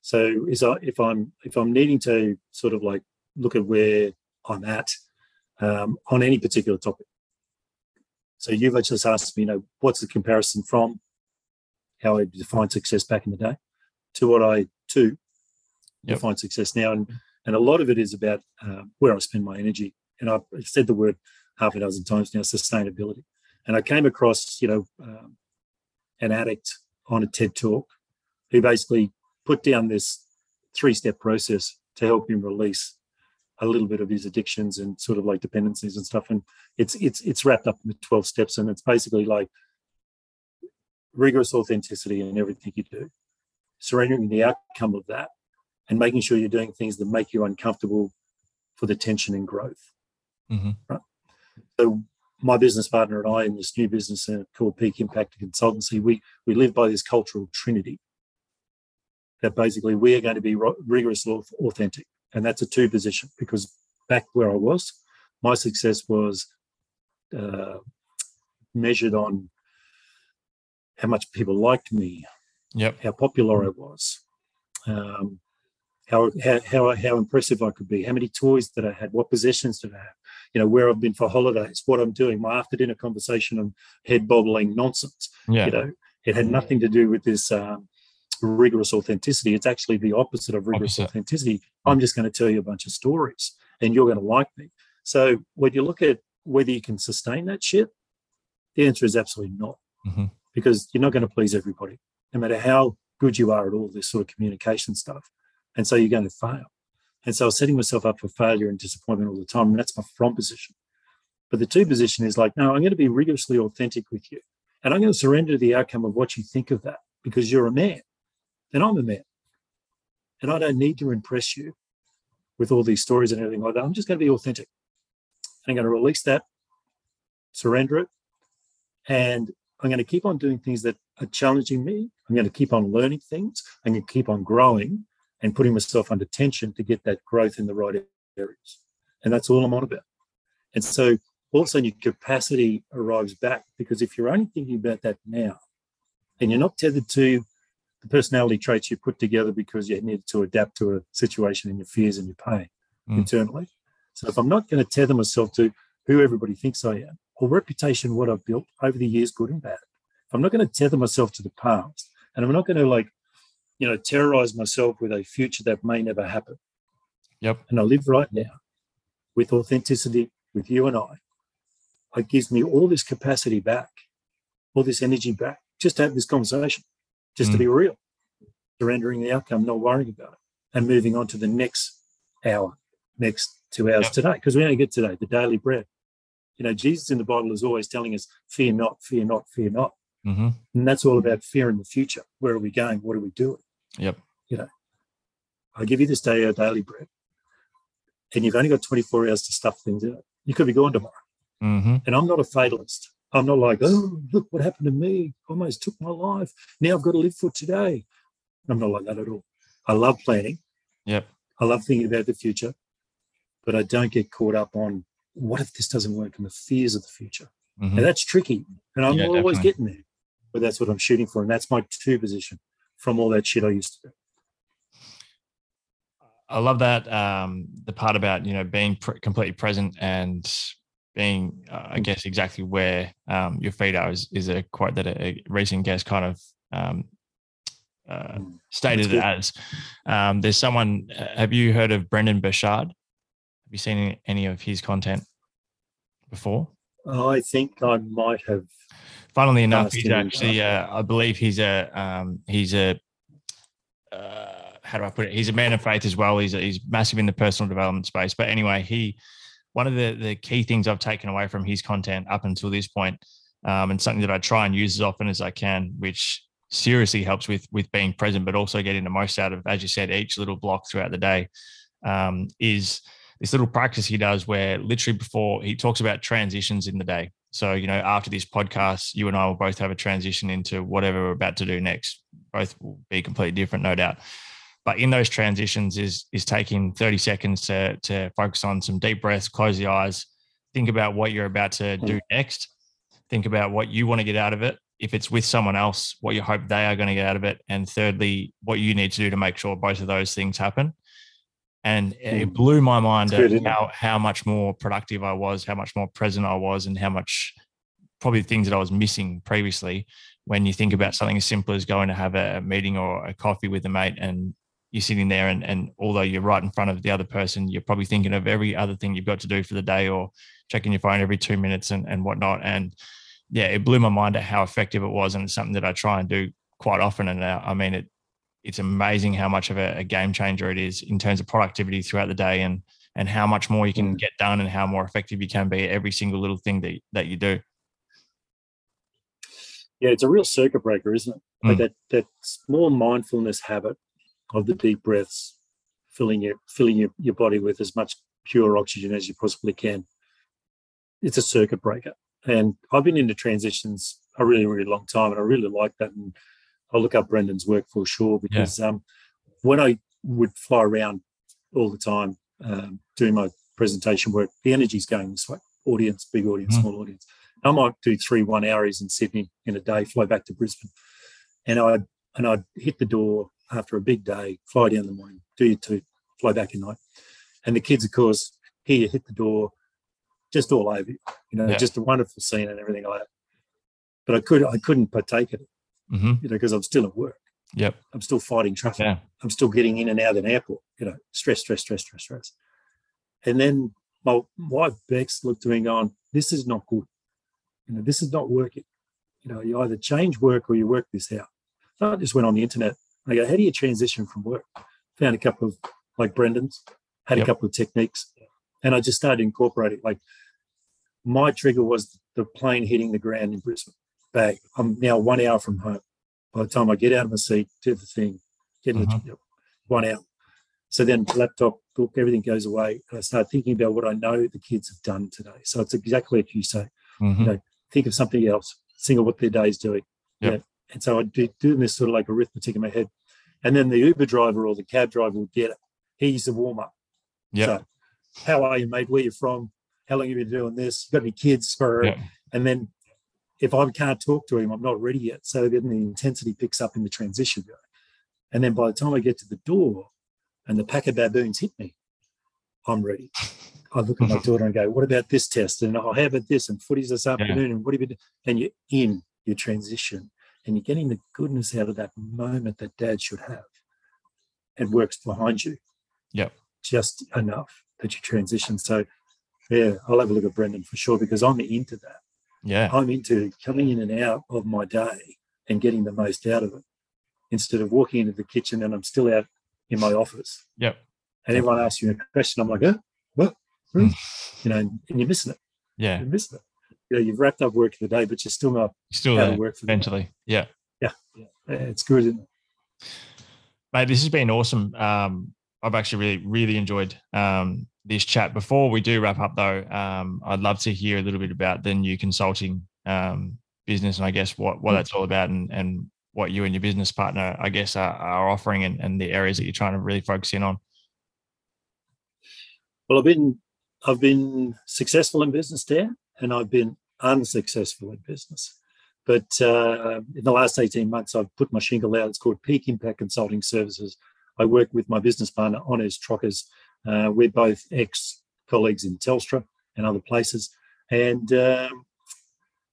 So is I if I'm if I'm needing to sort of like look at where I'm at um, on any particular topic. So you've just asked me, you know, what's the comparison from how I defined success back in the day to what I to yep. define success now, and and a lot of it is about um, where I spend my energy. And I've said the word half a dozen times now, sustainability. And I came across, you know, um, an addict on a TED talk who basically put down this three-step process to help him release a little bit of his addictions and sort of like dependencies and stuff. And it's it's it's wrapped up in the 12 steps. And it's basically like rigorous authenticity in everything you do, surrendering the outcome of that and making sure you're doing things that make you uncomfortable for the tension and growth. Mm-hmm. Right. So my business partner and I in this new business called Peak Impact Consultancy, we we live by this cultural trinity. That basically we are going to be rigorously authentic and that's a two position because back where I was, my success was uh, measured on how much people liked me, yep. how popular I was, um, how, how how how impressive I could be, how many toys that I had, what possessions did I have, you know, where I've been for holidays, what I'm doing, my after dinner conversation and head bobbling nonsense. Yeah. You know, it had nothing to do with this um, rigorous authenticity. It's actually the opposite of rigorous opposite. authenticity. I'm just going to tell you a bunch of stories and you're going to like me. So when you look at whether you can sustain that shit, the answer is absolutely not. Mm-hmm. Because you're not going to please everybody, no matter how good you are at all this sort of communication stuff. And so you're going to fail. And so I was setting myself up for failure and disappointment all the time. And that's my from position. But the two position is like, no, I'm going to be rigorously authentic with you. And I'm going to surrender the outcome of what you think of that because you're a man and I'm a man. And I don't need to impress you with all these stories and everything like that. I'm just going to be authentic. I'm going to release that, surrender it, and I'm going to keep on doing things that are challenging me. I'm going to keep on learning things. I'm going to keep on growing and putting myself under tension to get that growth in the right areas. And that's all I'm on about. And so all of a sudden your capacity arrives back because if you're only thinking about that now and you're not tethered to the personality traits you put together because you needed to adapt to a situation and your fears and your pain mm. internally. So if I'm not going to tether myself to who everybody thinks I am or reputation, what I've built over the years, good and bad, if I'm not going to tether myself to the past and I'm not going to like, you know, terrorize myself with a future that may never happen. Yep. And I live right now with authenticity with you and I. It gives me all this capacity back, all this energy back, just to have this conversation just mm. to be real, surrendering the outcome, not worrying about it, and moving on to the next hour, next two hours today, because we only get today, the daily bread. You know, Jesus in the Bible is always telling us, fear not, fear not, fear not. Mm-hmm. And that's all about fear in the future. Where are we going? What are we doing? Yep. You know, I give you this day our daily bread, and you've only got 24 hours to stuff things out. You could be gone tomorrow. Mm-hmm. And I'm not a fatalist. I'm not like, oh, look what happened to me. Almost took my life. Now I've got to live for today. I'm not like that at all. I love planning. Yep. I love thinking about the future, but I don't get caught up on what if this doesn't work and the fears of the future. Mm-hmm. And that's tricky. And I'm yeah, always definitely. getting there. But that's what I'm shooting for. And that's my two position from all that shit I used to do. I love that um, the part about you know being pr- completely present and being, uh, I guess, exactly where um, your feet are is, is, a quote that a, a recent guest kind of um, uh, mm, stated as. Um, there's someone, uh, have you heard of Brendon Burchard? Have you seen any of his content? before? I think I might have. Funnily enough, he's actually, uh, I believe he's a, um, he's a, uh, how do I put it? He's a man of faith as well. He's he's massive in the personal development space. But anyway, he one of the the key things I've taken away from his content up until this point, um, and something that I try and use as often as I can, which seriously helps with with being present, but also getting the most out of, as you said, each little block throughout the day, um, is this little practice he does where literally before he talks about transitions in the day. So, you know, after this podcast, you and I will both have a transition into whatever we're about to do next. Both will be completely different, no doubt. But in those transitions is is taking 30 seconds to to focus on some deep breaths, close the eyes, think about what you're about to do mm. next, think about what you want to get out of it. If it's with someone else, what you hope they are going to get out of it. And thirdly, what you need to do to make sure both of those things happen and it blew my mind at how how much more productive I was, how much more present I was, and how much probably things that I was missing previously. When you think about something as simple as going to have a meeting or a coffee with a mate, and you're sitting there, and, and although you're right in front of the other person, you're probably thinking of every other thing you've got to do for the day, or checking your phone every two minutes and and whatnot. And yeah, it blew my mind at how effective it was, and it's something that I try and do quite often. And uh, I mean, it it's amazing how much of a, a, game changer it is in terms of productivity throughout the day and and how much more you can mm. get done and how more effective you can be at every single little thing that, that you do. Yeah, it's a real circuit breaker, isn't it? Mm. Like that that small mindfulness habit of the deep breaths, filling your filling your, your body with as much pure oxygen as you possibly can. It's a circuit breaker. And I've been into transitions a really, really long time and I really like that. And I'll look up Brendon's work for sure because yeah. um, when I would fly around all the time um, doing my presentation work, the energy's going this way audience, big audience, mm. small audience. I might do three one hours in Sydney in a day, fly back to Brisbane. And I'd, and I'd hit the door after a big day, fly down in the morning, do your two, fly back at night. And the kids, of course, here you hit the door, just all over you, you know, yeah. just a wonderful scene and everything like that. But I could I couldn't partake in it mm-hmm. you know, because I'm still at work. Yep. I'm still fighting traffic. Yeah. I'm still getting in and out of an airport, you know, stress, stress, stress, stress, stress. And then my wife Bex looked at me going, This is not good. You know, this is not working. You know, you either change work or you work this out. So I just went on the internet. I go, How do you transition from work? Found a couple of like Brendon's, had yep. a couple of techniques. And I just started incorporating. Like my trigger was the plane hitting the ground in Brisbane back. I'm now one hour from home. By the time I get out of my seat, do the thing, get in uh-huh. the one hour. So then laptop, book, everything goes away. And I start thinking about what I know the kids have done today. So it's exactly what you say. Mm-hmm. You know, think of something else, think of what their day's doing. Yep. Yeah. And so I do doing this sort of like arithmetic in my head. And then the Uber driver or the cab driver will get it. He's the warm up. Yeah. So, how are you, mate? Where you from? How long have you been doing this? You got any kids? For yep. and then if I can't talk to him, I'm not ready yet. So then the intensity picks up in the transition. And then by the time I get to the door and the pack of baboons hit me, I'm ready. I look at my daughter and go, What about this test? And oh, how about this? And footies this afternoon. Yeah. And what have you been And you're in your transition and you're getting the goodness out of that moment that dad should have. It works behind you. Yeah. Just enough that you transition. So, yeah, I'll have a look at Brendon for sure because I'm into that. Yeah. I'm into coming in and out of my day and getting the most out of it instead of walking into the kitchen and I'm still out in my office. Yep. And everyone asks you a question. I'm like, huh? What? Hmm? you know, and, you're missing it. Yeah. You're missing it. You know, you've wrapped up work for the day, but you're still not you're still out of work for eventually. Yeah. yeah. Yeah. It's good, isn't it? Mate, this has been awesome. Um, I've actually really, really enjoyed um, this chat. Before we do wrap up, though, um, I'd love to hear a little bit about the new consulting um, business and I guess what, what mm. that's all about and, and what you and your business partner, I guess, are, are offering and, and the areas that you're trying to really focus in on. Well, I've been I've been successful in business there, and I've been unsuccessful in business. But uh, in the last 18 months, I've put my shingle out. It's called Peak Impact Consulting Services. I work with my business partner, Honest Trockers. Uh, we're both ex colleagues in Telstra and other places. And um,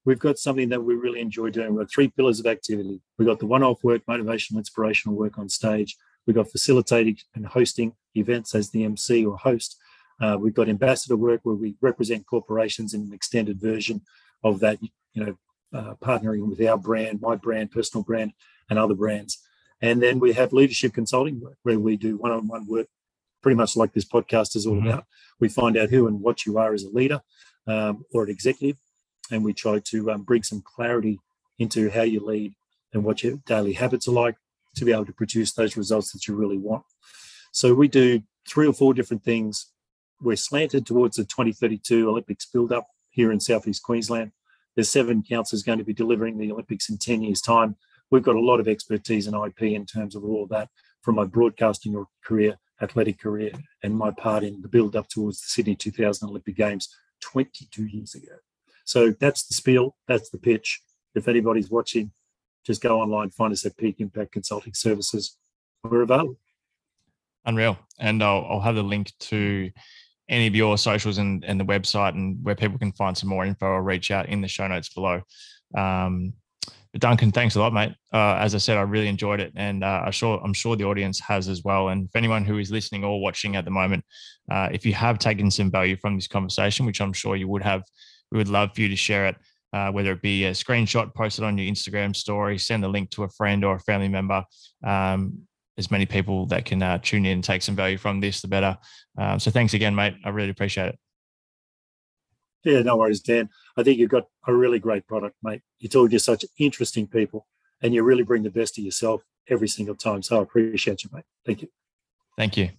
we've got something that we really enjoy doing. We've got three pillars of activity. We've got the one off work, motivational, inspirational work on stage. We've got facilitating and hosting events as the MC or host. Uh, we've got ambassador work where we represent corporations in an extended version of that, you know, uh, partnering with our brand, my brand, personal brand, and other brands. And then we have leadership consulting work where we do one on one work, pretty much like this podcast is all mm-hmm. about. We find out who and what you are as a leader um, or an executive, and we try to um, bring some clarity into how you lead and what your daily habits are like to be able to produce those results that you really want. So we do three or four different things. We're slanted towards the 2032 Olympics build up here in Southeast Queensland. There's seven councils going to be delivering the Olympics in 10 years' time. We've got a lot of expertise and IP in terms of all of that from my broadcasting career, athletic career, and my part in the build up towards the Sydney 2000 Olympic Games 22 years ago. So that's the spiel, that's the pitch. If anybody's watching, just go online, find us at Peak Impact Consulting Services. We're available. Unreal. And I'll, I'll have the link to any of your socials and, and the website and where people can find some more info or reach out in the show notes below. Um, but Duncan, thanks a lot, mate. Uh, as I said, I really enjoyed it, and uh, I'm sure I'm sure the audience has as well. And for anyone who is listening or watching at the moment, uh, if you have taken some value from this conversation, which I'm sure you would have, we would love for you to share it. Uh, whether it be a screenshot posted on your Instagram story, send a link to a friend or a family member. Um, as many people that can uh, tune in and take some value from this, the better. Um, so thanks again, mate. I really appreciate it. Yeah, no worries, Dan. I think you've got a really great product, mate. You told you such interesting people, and you really bring the best of yourself every single time. So I appreciate you, mate. Thank you. Thank you.